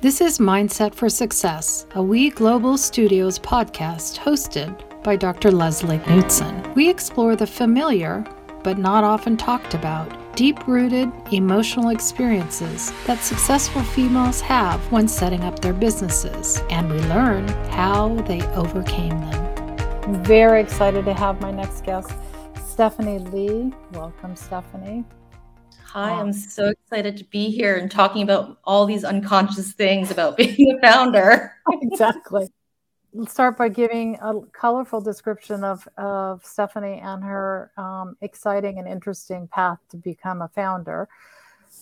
This is Mindset for Success, a We Global Studios podcast hosted by Dr. Leslie Knutson. We explore the familiar, but not often talked about, deep rooted emotional experiences that successful females have when setting up their businesses, and we learn how they overcame them. I'm very excited to have my next guest, Stephanie Lee. Welcome, Stephanie. Hi, I'm so excited to be here and talking about all these unconscious things about being a founder. exactly. Let's start by giving a colorful description of, of Stephanie and her um, exciting and interesting path to become a founder.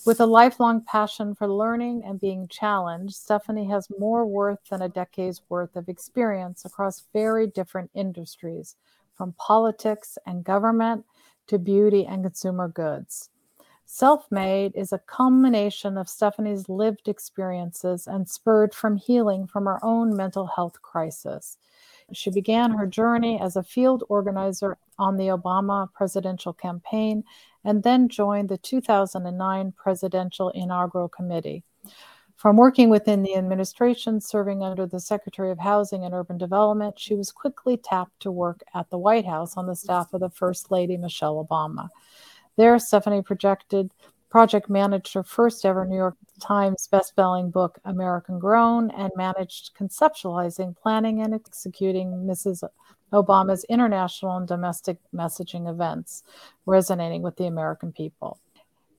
With a lifelong passion for learning and being challenged, Stephanie has more worth than a decade's worth of experience across very different industries, from politics and government to beauty and consumer goods. Self Made is a culmination of Stephanie's lived experiences and spurred from healing from her own mental health crisis. She began her journey as a field organizer on the Obama presidential campaign and then joined the 2009 Presidential Inaugural Committee. From working within the administration, serving under the Secretary of Housing and Urban Development, she was quickly tapped to work at the White House on the staff of the First Lady Michelle Obama. There, Stephanie projected project managed her first ever New York Times best-selling book, American Grown, and managed conceptualizing, planning, and executing Mrs. Obama's international and domestic messaging events, resonating with the American people.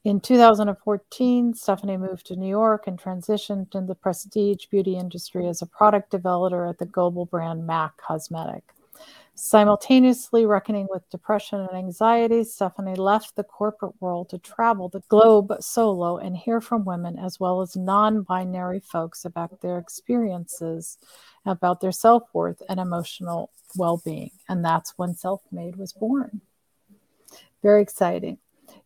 In 2014, Stephanie moved to New York and transitioned in the prestige beauty industry as a product developer at the global brand MAC Cosmetic. Simultaneously reckoning with depression and anxiety, Stephanie left the corporate world to travel the globe solo and hear from women as well as non binary folks about their experiences, about their self worth and emotional well being. And that's when Self Made was born. Very exciting.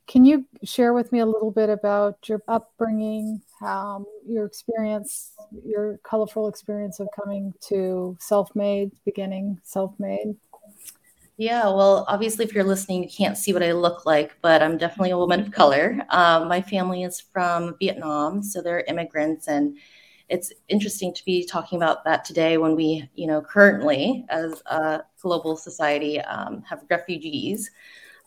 Can you share with me a little bit about your upbringing, um, your experience, your colorful experience of coming to self made, beginning self made? Yeah, well, obviously, if you're listening, you can't see what I look like, but I'm definitely a woman of color. Um, my family is from Vietnam, so they're immigrants, and it's interesting to be talking about that today when we, you know, currently as a global society um, have refugees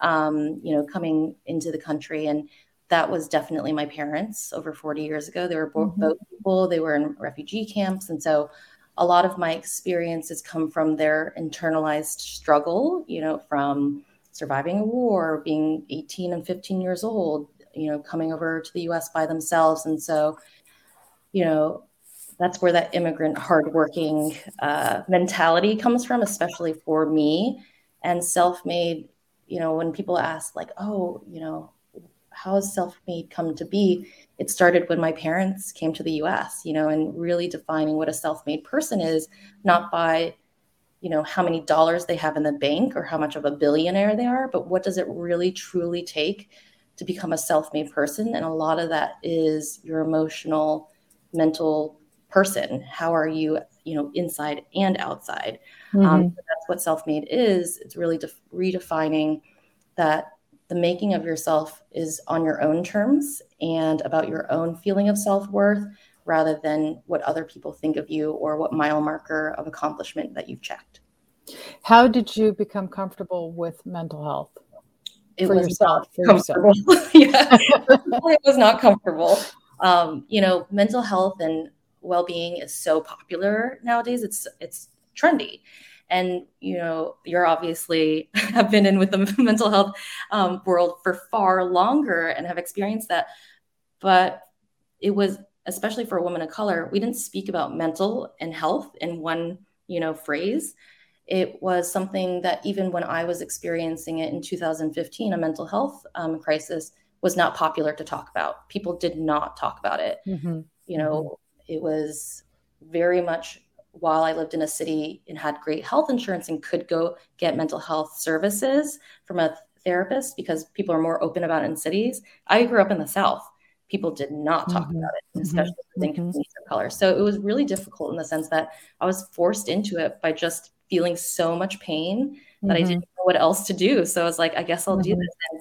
um, you know, coming into the country. And that was definitely my parents over 40 years ago. They were both, mm-hmm. both people, they were in refugee camps. And so a lot of my experiences come from their internalized struggle, you know, from surviving a war, being 18 and 15 years old, you know, coming over to the US by themselves. And so, you know, that's where that immigrant hardworking uh, mentality comes from, especially for me. And self made you know, when people ask, like, oh, you know, how has self made come to be? It started when my parents came to the US, you know, and really defining what a self made person is, not by, you know, how many dollars they have in the bank or how much of a billionaire they are, but what does it really truly take to become a self made person? And a lot of that is your emotional, mental person. How are you, you know, inside and outside? Um, mm-hmm. Um, that's what self made is. It's really def- redefining that the making of yourself is on your own terms and about your own feeling of self worth rather than what other people think of you or what mile marker of accomplishment that you've checked. How did you become comfortable with mental health? It for was yourself, not comfortable. yeah, it was not comfortable. Um, you know, mental health and well-being is so popular nowadays. It's it's trendy, and you know you're obviously have been in with the mental health um, world for far longer and have experienced that. But it was especially for a woman of color, we didn't speak about mental and health in one you know phrase. It was something that even when I was experiencing it in 2015, a mental health um, crisis was not popular to talk about. People did not talk about it. Mm-hmm. You know, it was very much while I lived in a city and had great health insurance and could go get mental health services from a therapist because people are more open about it in cities. I grew up in the South. People did not talk mm-hmm. about it, especially mm-hmm. in communities of color. So it was really difficult in the sense that I was forced into it by just feeling so much pain that mm-hmm. I didn't know what else to do. So I was like, I guess I'll do mm-hmm. this. And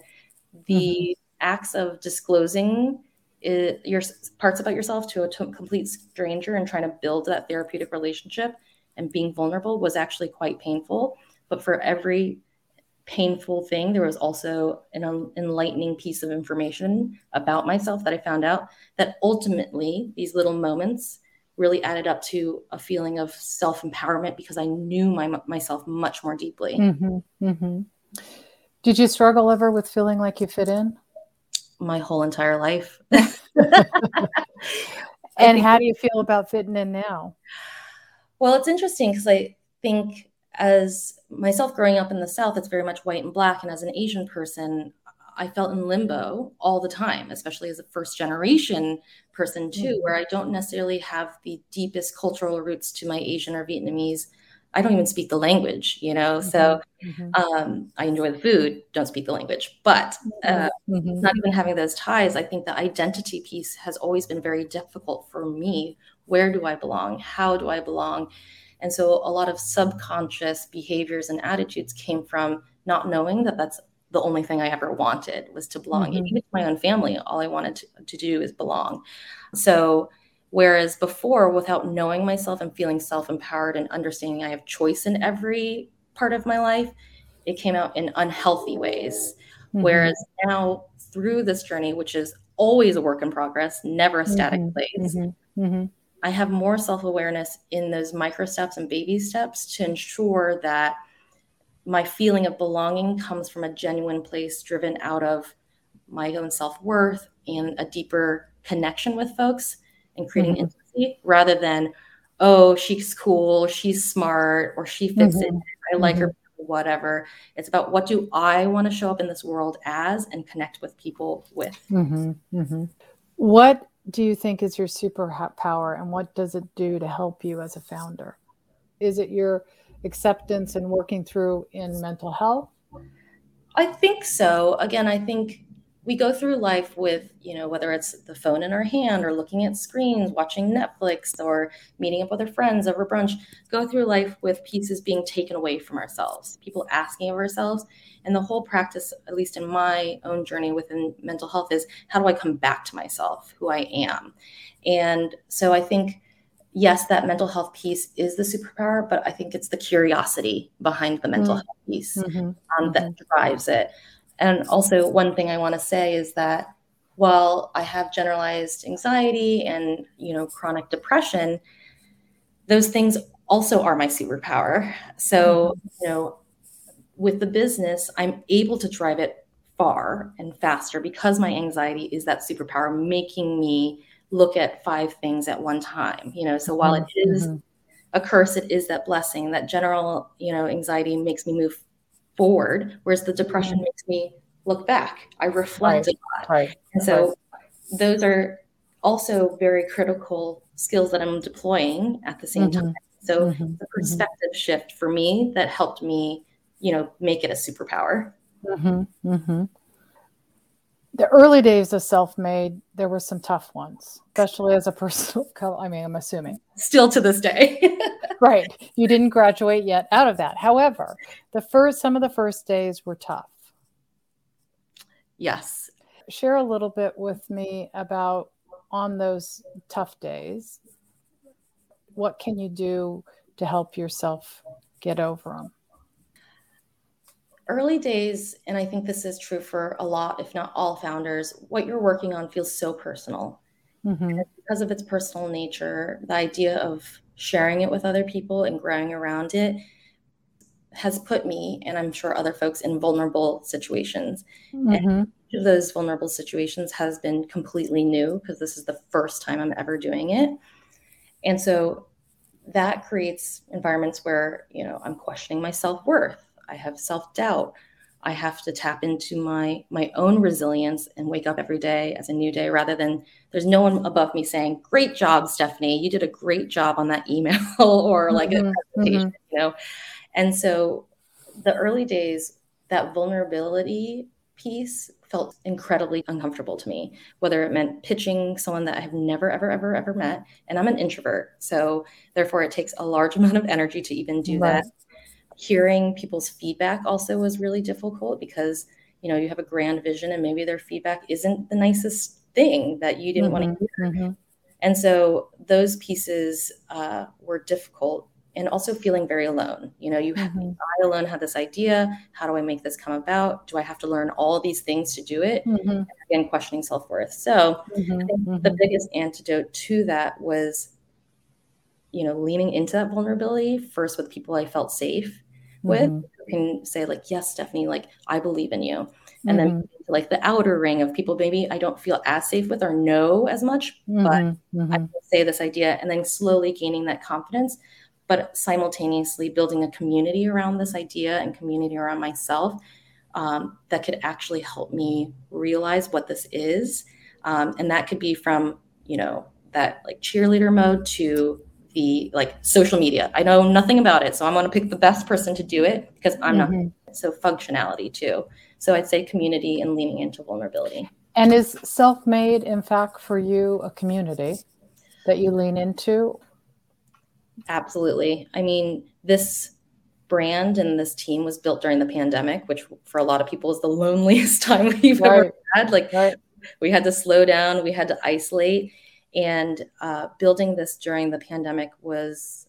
the mm-hmm. acts of disclosing it, your parts about yourself to a complete stranger and trying to build that therapeutic relationship and being vulnerable was actually quite painful. But for every painful thing, there was also an enlightening piece of information about myself that I found out that ultimately these little moments really added up to a feeling of self empowerment because I knew my, myself much more deeply. Mm-hmm, mm-hmm. Did you struggle ever with feeling like you fit in? My whole entire life. and how do you feel about fitting in now? Well, it's interesting because I think as myself growing up in the South, it's very much white and black. And as an Asian person, I felt in limbo all the time, especially as a first generation person, too, mm-hmm. where I don't necessarily have the deepest cultural roots to my Asian or Vietnamese. I don't even speak the language, you know. Mm-hmm. So mm-hmm. um, I enjoy the food, don't speak the language. But uh, mm-hmm. not even having those ties, I think the identity piece has always been very difficult for me. Where do I belong? How do I belong? And so a lot of subconscious behaviors and attitudes came from not knowing that that's the only thing I ever wanted was to belong. Mm-hmm. Even to my own family, all I wanted to, to do is belong. So, whereas before, without knowing myself and feeling self empowered and understanding I have choice in every part of my life, it came out in unhealthy ways. Mm-hmm. Whereas now, through this journey, which is always a work in progress, never a static mm-hmm. place, mm-hmm. Mm-hmm. I have more self awareness in those micro steps and baby steps to ensure that my feeling of belonging comes from a genuine place driven out of my own self-worth and a deeper connection with folks and creating mm-hmm. intimacy rather than oh she's cool she's smart or she fits mm-hmm. it i like mm-hmm. her whatever it's about what do i want to show up in this world as and connect with people with mm-hmm. Mm-hmm. what do you think is your superpower and what does it do to help you as a founder is it your acceptance and working through in mental health? I think so. Again, I think we go through life with, you know, whether it's the phone in our hand or looking at screens, watching Netflix or meeting up with our friends over brunch, go through life with pieces being taken away from ourselves, people asking of ourselves. And the whole practice, at least in my own journey within mental health, is how do I come back to myself, who I am? And so I think yes, that mental health piece is the superpower, but I think it's the curiosity behind the mental mm-hmm. health piece mm-hmm. Um, that mm-hmm. drives it. And also, one thing I want to say is that while I have generalized anxiety and you know chronic depression, those things also are my superpower. So mm-hmm. you know, with the business, I'm able to drive it far and faster because my anxiety is that superpower, making me look at five things at one time you know so while it is mm-hmm. a curse it is that blessing that general you know anxiety makes me move forward whereas the depression mm-hmm. makes me look back i reflect right. a lot right. and so those are also very critical skills that i'm deploying at the same mm-hmm. time so mm-hmm. the mm-hmm. perspective shift for me that helped me you know make it a superpower mm-hmm. The early days of self-made there were some tough ones especially as a person i mean i'm assuming. Still to this day. Right. You didn't graduate yet out of that. However the first some of the first days were tough. Yes. Share a little bit with me about on those tough days what can you do to help yourself get over them early days, and I think this is true for a lot, if not all founders, what you're working on feels so personal. Mm-hmm. Because of its personal nature, the idea of sharing it with other people and growing around it has put me, and I'm sure other folks, in vulnerable situations. Mm-hmm. And each of those vulnerable situations has been completely new because this is the first time I'm ever doing it. And so that creates environments where, you know, I'm questioning my self worth I have self doubt. I have to tap into my my own resilience and wake up every day as a new day rather than there's no one above me saying, "Great job, Stephanie. You did a great job on that email or like mm-hmm, a presentation," mm-hmm. you know. And so the early days that vulnerability piece felt incredibly uncomfortable to me, whether it meant pitching someone that I have never, ever, ever, ever met. And I'm an introvert. So therefore, it takes a large amount of energy to even do right. that hearing people's feedback also was really difficult because you know you have a grand vision and maybe their feedback isn't the nicest thing that you didn't mm-hmm. want to hear. Mm-hmm. And so those pieces uh, were difficult and also feeling very alone. You know, you mm-hmm. I alone had this idea. How do I make this come about? Do I have to learn all these things to do it? Mm-hmm. Again, questioning self worth. So mm-hmm. I think the mm-hmm. biggest antidote to that was, you know, leaning into that vulnerability first with people I felt safe with, mm-hmm. who can say like, "Yes, Stephanie, like I believe in you," and then mm-hmm. like the outer ring of people maybe I don't feel as safe with or know as much, but I can say this idea, and then slowly gaining that confidence but simultaneously building a community around this idea and community around myself um, that could actually help me realize what this is. Um, and that could be from, you know, that like cheerleader mode to the like social media. I know nothing about it, so I'm going to pick the best person to do it because I'm mm-hmm. not. So functionality too. So I'd say community and leaning into vulnerability. And is self made, in fact, for you a community that you lean into? Absolutely. I mean, this brand and this team was built during the pandemic, which for a lot of people is the loneliest time we've right. ever had. Like, right. we had to slow down, we had to isolate. And uh, building this during the pandemic was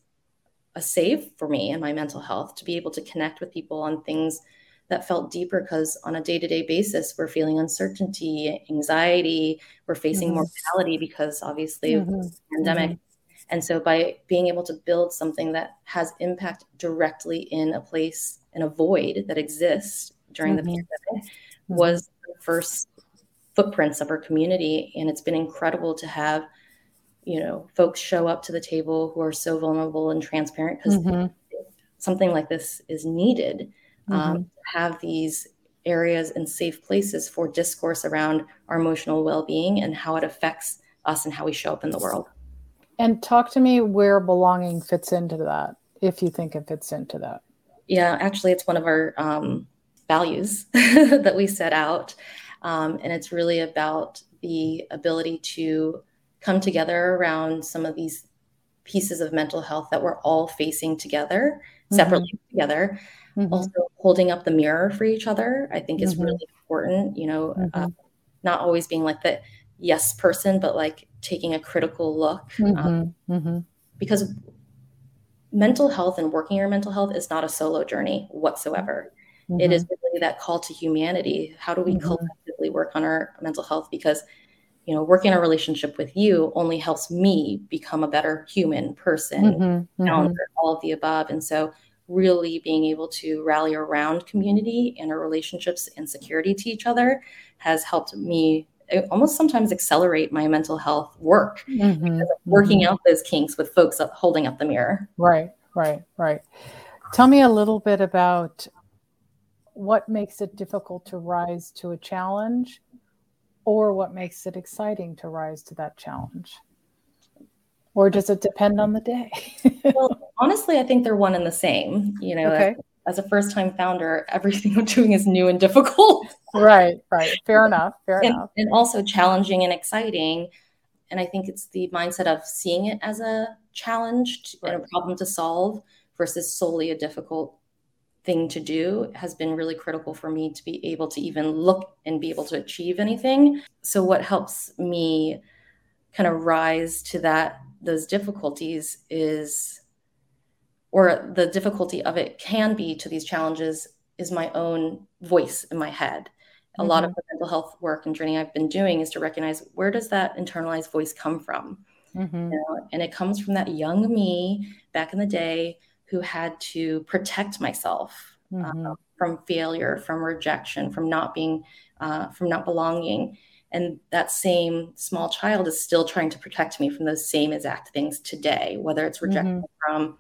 a save for me and my mental health to be able to connect with people on things that felt deeper because on a day-to-day basis we're feeling uncertainty anxiety we're facing mm-hmm. mortality because obviously mm-hmm. of the pandemic mm-hmm. And so by being able to build something that has impact directly in a place in a void that exists during mm-hmm. the pandemic mm-hmm. was the first footprints of our community. And it's been incredible to have, you know, folks show up to the table who are so vulnerable and transparent because mm-hmm. something like this is needed. Um, mm-hmm. have these areas and safe places for discourse around our emotional well-being and how it affects us and how we show up in the world. And talk to me where belonging fits into that, if you think it fits into that. Yeah, actually, it's one of our um, values that we set out. Um, and it's really about the ability to come together around some of these pieces of mental health that we're all facing together, mm-hmm. separately together. Mm-hmm. Also, holding up the mirror for each other, I think, is mm-hmm. really important. You know, uh, mm-hmm. not always being like the yes person, but like taking a critical look. Um, mm-hmm. Because mental health and working your mental health is not a solo journey whatsoever. Mm-hmm. It is really that call to humanity. How do we mm-hmm. collectively work on our mental health? Because you know, working a relationship with you only helps me become a better human person, mm-hmm, mm-hmm. all of the above. And so, really being able to rally around community and our relationships and security to each other has helped me almost sometimes accelerate my mental health work mm-hmm, working mm-hmm. out those kinks with folks holding up the mirror right right right tell me a little bit about what makes it difficult to rise to a challenge or what makes it exciting to rise to that challenge or does it depend on the day well honestly i think they're one and the same you know okay as a first time founder, everything I'm doing is new and difficult. right, right. Fair enough. Fair and, enough. And also challenging and exciting. And I think it's the mindset of seeing it as a challenge right. and a problem to solve versus solely a difficult thing to do has been really critical for me to be able to even look and be able to achieve anything. So what helps me kind of rise to that those difficulties is or the difficulty of it can be to these challenges is my own voice in my head. A mm-hmm. lot of mm-hmm. the mental health work and journey I've been doing is to recognize where does that internalized voice come from? Mm-hmm. You know, and it comes from that young me back in the day who had to protect myself mm-hmm. uh, from failure, from rejection, from not being, uh, from not belonging. And that same small child is still trying to protect me from those same exact things today, whether it's rejection mm-hmm. from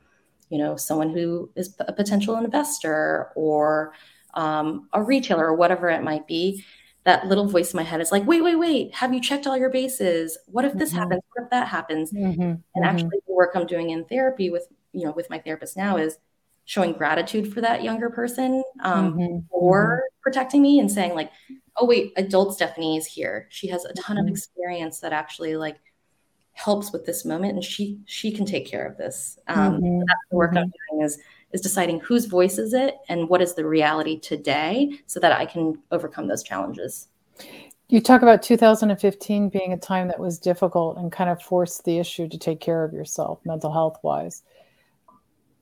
you know someone who is a potential investor or um, a retailer or whatever it might be that little voice in my head is like wait wait wait have you checked all your bases what if this mm-hmm. happens what if that happens mm-hmm. and mm-hmm. actually the work i'm doing in therapy with you know with my therapist now is showing gratitude for that younger person um, mm-hmm. for mm-hmm. protecting me and saying like oh wait adult stephanie is here she has a ton of mm-hmm. experience that actually like helps with this moment and she she can take care of this um, mm-hmm. that's the work mm-hmm. i'm doing is is deciding whose voice is it and what is the reality today so that i can overcome those challenges You talk about 2015 being a time that was difficult and kind of forced the issue to take care of yourself mental health wise.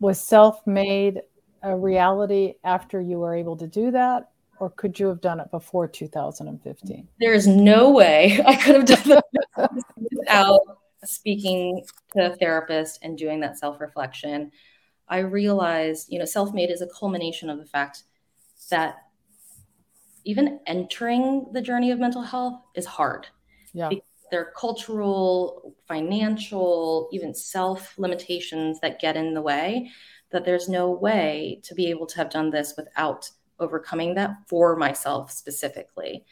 Was self made a reality after you were able to do that? Or could you have done it before 2015? There's no way I could have done that without speaking to a therapist and doing that self reflection. I realized, you know, self made is a culmination of the fact that even entering the journey of mental health is hard. Yeah. There are cultural, financial, even self limitations that get in the way. That there's no way to be able to have done this without overcoming that for myself specifically.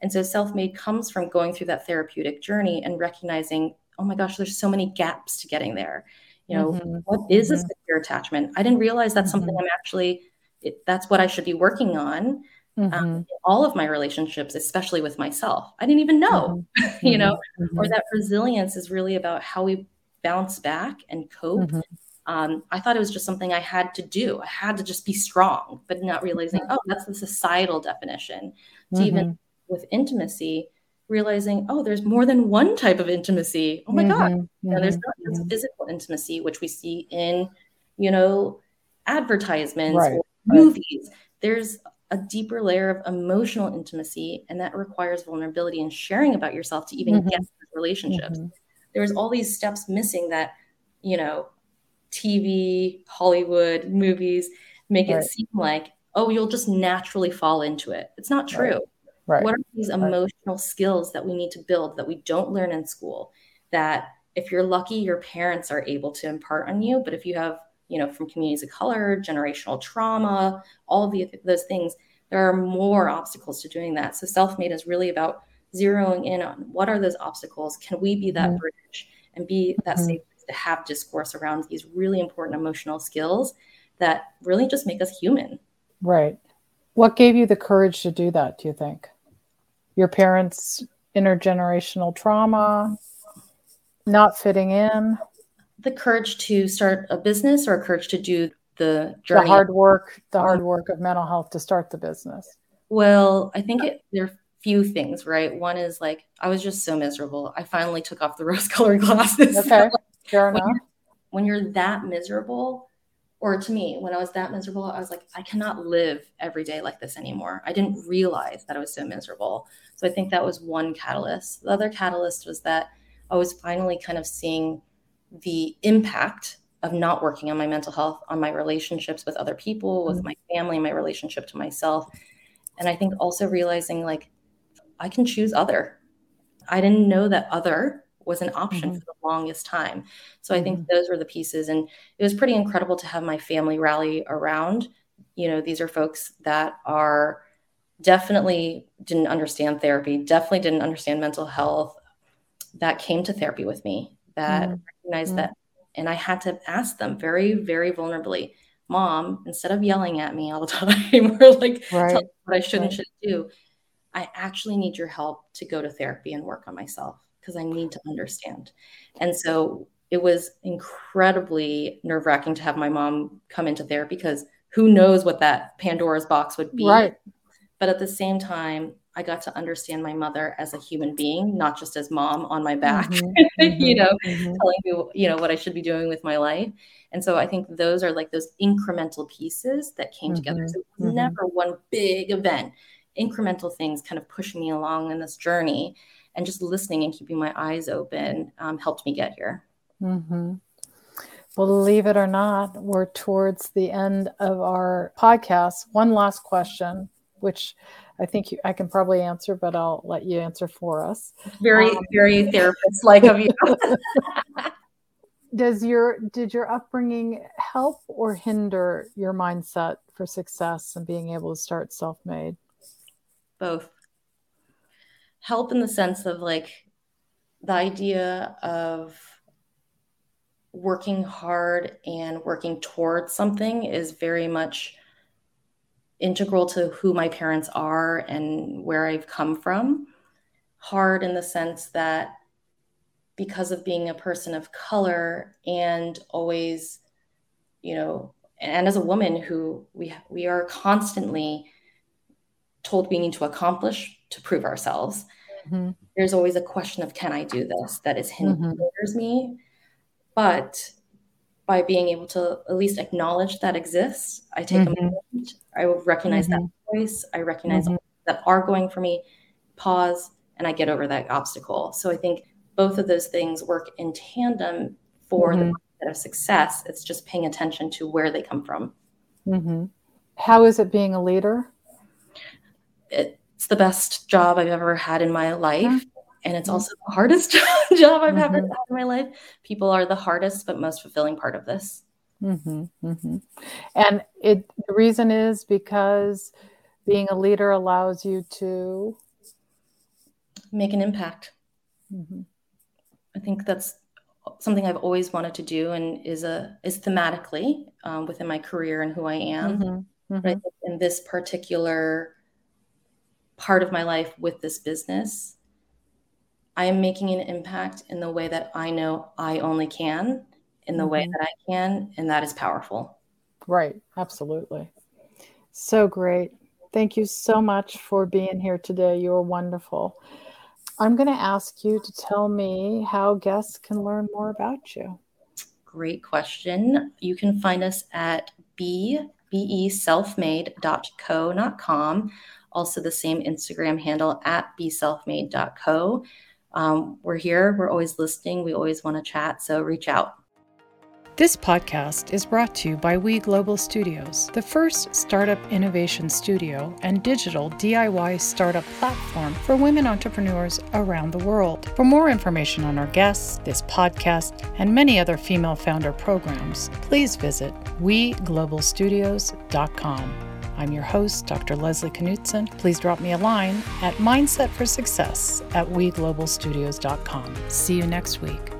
And so self made comes from going through that therapeutic journey and recognizing, oh my gosh, there's so many gaps to getting there. You know, mm-hmm. what is mm-hmm. a secure attachment? I didn't realize that's mm-hmm. something I'm actually, it, that's what I should be working on. Um, mm-hmm. all of my relationships, especially with myself. I didn't even know, mm-hmm. you know, mm-hmm. or that resilience is really about how we bounce back and cope. Mm-hmm. Um, I thought it was just something I had to do. I had to just be strong, but not realizing, oh, that's the societal definition. To even mm-hmm. with intimacy, realizing, oh, there's more than one type of intimacy. Oh my God. You know, there's not just physical intimacy, which we see in, you know, advertisements right. or movies. Right. There's a deeper layer of emotional intimacy, and that requires vulnerability and sharing about yourself to even mm-hmm. get relationships. Mm-hmm. There's all these steps missing that, you know, TV, Hollywood, movies make right. it seem like, oh, you'll just naturally fall into it. It's not true. Right. What are these emotional skills that we need to build that we don't learn in school? That if you're lucky, your parents are able to impart on you. But if you have you know, from communities of color, generational trauma, all of the, those things, there are more obstacles to doing that. So self-made is really about zeroing in on what are those obstacles? Can we be that mm-hmm. bridge and be that mm-hmm. safe to have discourse around these really important emotional skills that really just make us human? Right. What gave you the courage to do that, do you think? Your parents' intergenerational trauma, not fitting in? The courage to start a business or courage to do the journey? The hard work, the hard work of mental health to start the business. Well, I think it, there are few things, right? One is like I was just so miserable. I finally took off the rose-colored glasses. Okay, fair when enough. You're, when you're that miserable, or to me, when I was that miserable, I was like, I cannot live every day like this anymore. I didn't realize that I was so miserable. So I think that was one catalyst. The other catalyst was that I was finally kind of seeing the impact of not working on my mental health, on my relationships with other people, with mm-hmm. my family, my relationship to myself. And I think also realizing like I can choose other. I didn't know that other was an option mm-hmm. for the longest time. So I think mm-hmm. those were the pieces. And it was pretty incredible to have my family rally around. You know, these are folks that are definitely didn't understand therapy, definitely didn't understand mental health, that came to therapy with me that mm. recognized mm. that. And I had to ask them very, very vulnerably, Mom, instead of yelling at me all the time or like right. what I should and right. shouldn't do, I actually need your help to go to therapy and work on myself because I need to understand. And so it was incredibly nerve wracking to have my mom come into therapy because who knows what that Pandora's box would be. Right. But at the same time, I got to understand my mother as a human being, not just as mom on my back, mm-hmm, you mm-hmm, know, mm-hmm. telling me, you know, what I should be doing with my life. And so I think those are like those incremental pieces that came mm-hmm, together. So it was mm-hmm. never one big event, incremental things kind of pushing me along in this journey. And just listening and keeping my eyes open um, helped me get here. Mm-hmm. Believe it or not, we're towards the end of our podcast. One last question, which I think you, I can probably answer, but I'll let you answer for us. Very, um, very therapist like of you. Does your did your upbringing help or hinder your mindset for success and being able to start self made? Both. Help in the sense of like the idea of working hard and working towards something is very much integral to who my parents are and where I've come from. Hard in the sense that because of being a person of color and always, you know, and as a woman who we we are constantly told we need to accomplish to prove ourselves. mm-hmm. there's always a question of can I do this that is hinders mm-hmm. me. But by being able to at least acknowledge that exists, I take mm-hmm. a moment, I will recognize that mm-hmm. voice, I recognize mm-hmm. that are going for me, pause, and I get over that obstacle. So I think both of those things work in tandem for the of success. It's just paying attention to where they come from. How is it being a leader? It's the best job I've ever had in my life. And it's also the hardest job I've mm-hmm. ever had in my life. People are the hardest but most fulfilling part of this. Mm-hmm, mm-hmm. And it the reason is because being a leader allows you to make an impact. Mm-hmm. I think that's something I've always wanted to do, and is a is thematically um, within my career and who I am. Mm-hmm. Mm-hmm. in this particular part of my life with this business, I am making an impact in the way that I know I only can, in the mm-hmm. way that I can, and that is powerful. Right, absolutely. So great. Thank you so much for being here today. You're wonderful. I'm going to ask you to tell me how guests can learn more about you. Great question. You can find us at B beselfmade.co.com. Also, the same Instagram handle at beselfmade.co. Um, we're here. We're always listening. We always want to chat. So reach out. This podcast is brought to you by We Global Studios, the first startup innovation studio and digital DIY startup platform for women entrepreneurs around the world. For more information on our guests, this podcast, and many other female founder programs, please visit weglobalstudios.com. I'm your host, Dr. Leslie Knutson. Please drop me a line at mindsetforsuccess at weglobalstudios.com. See you next week.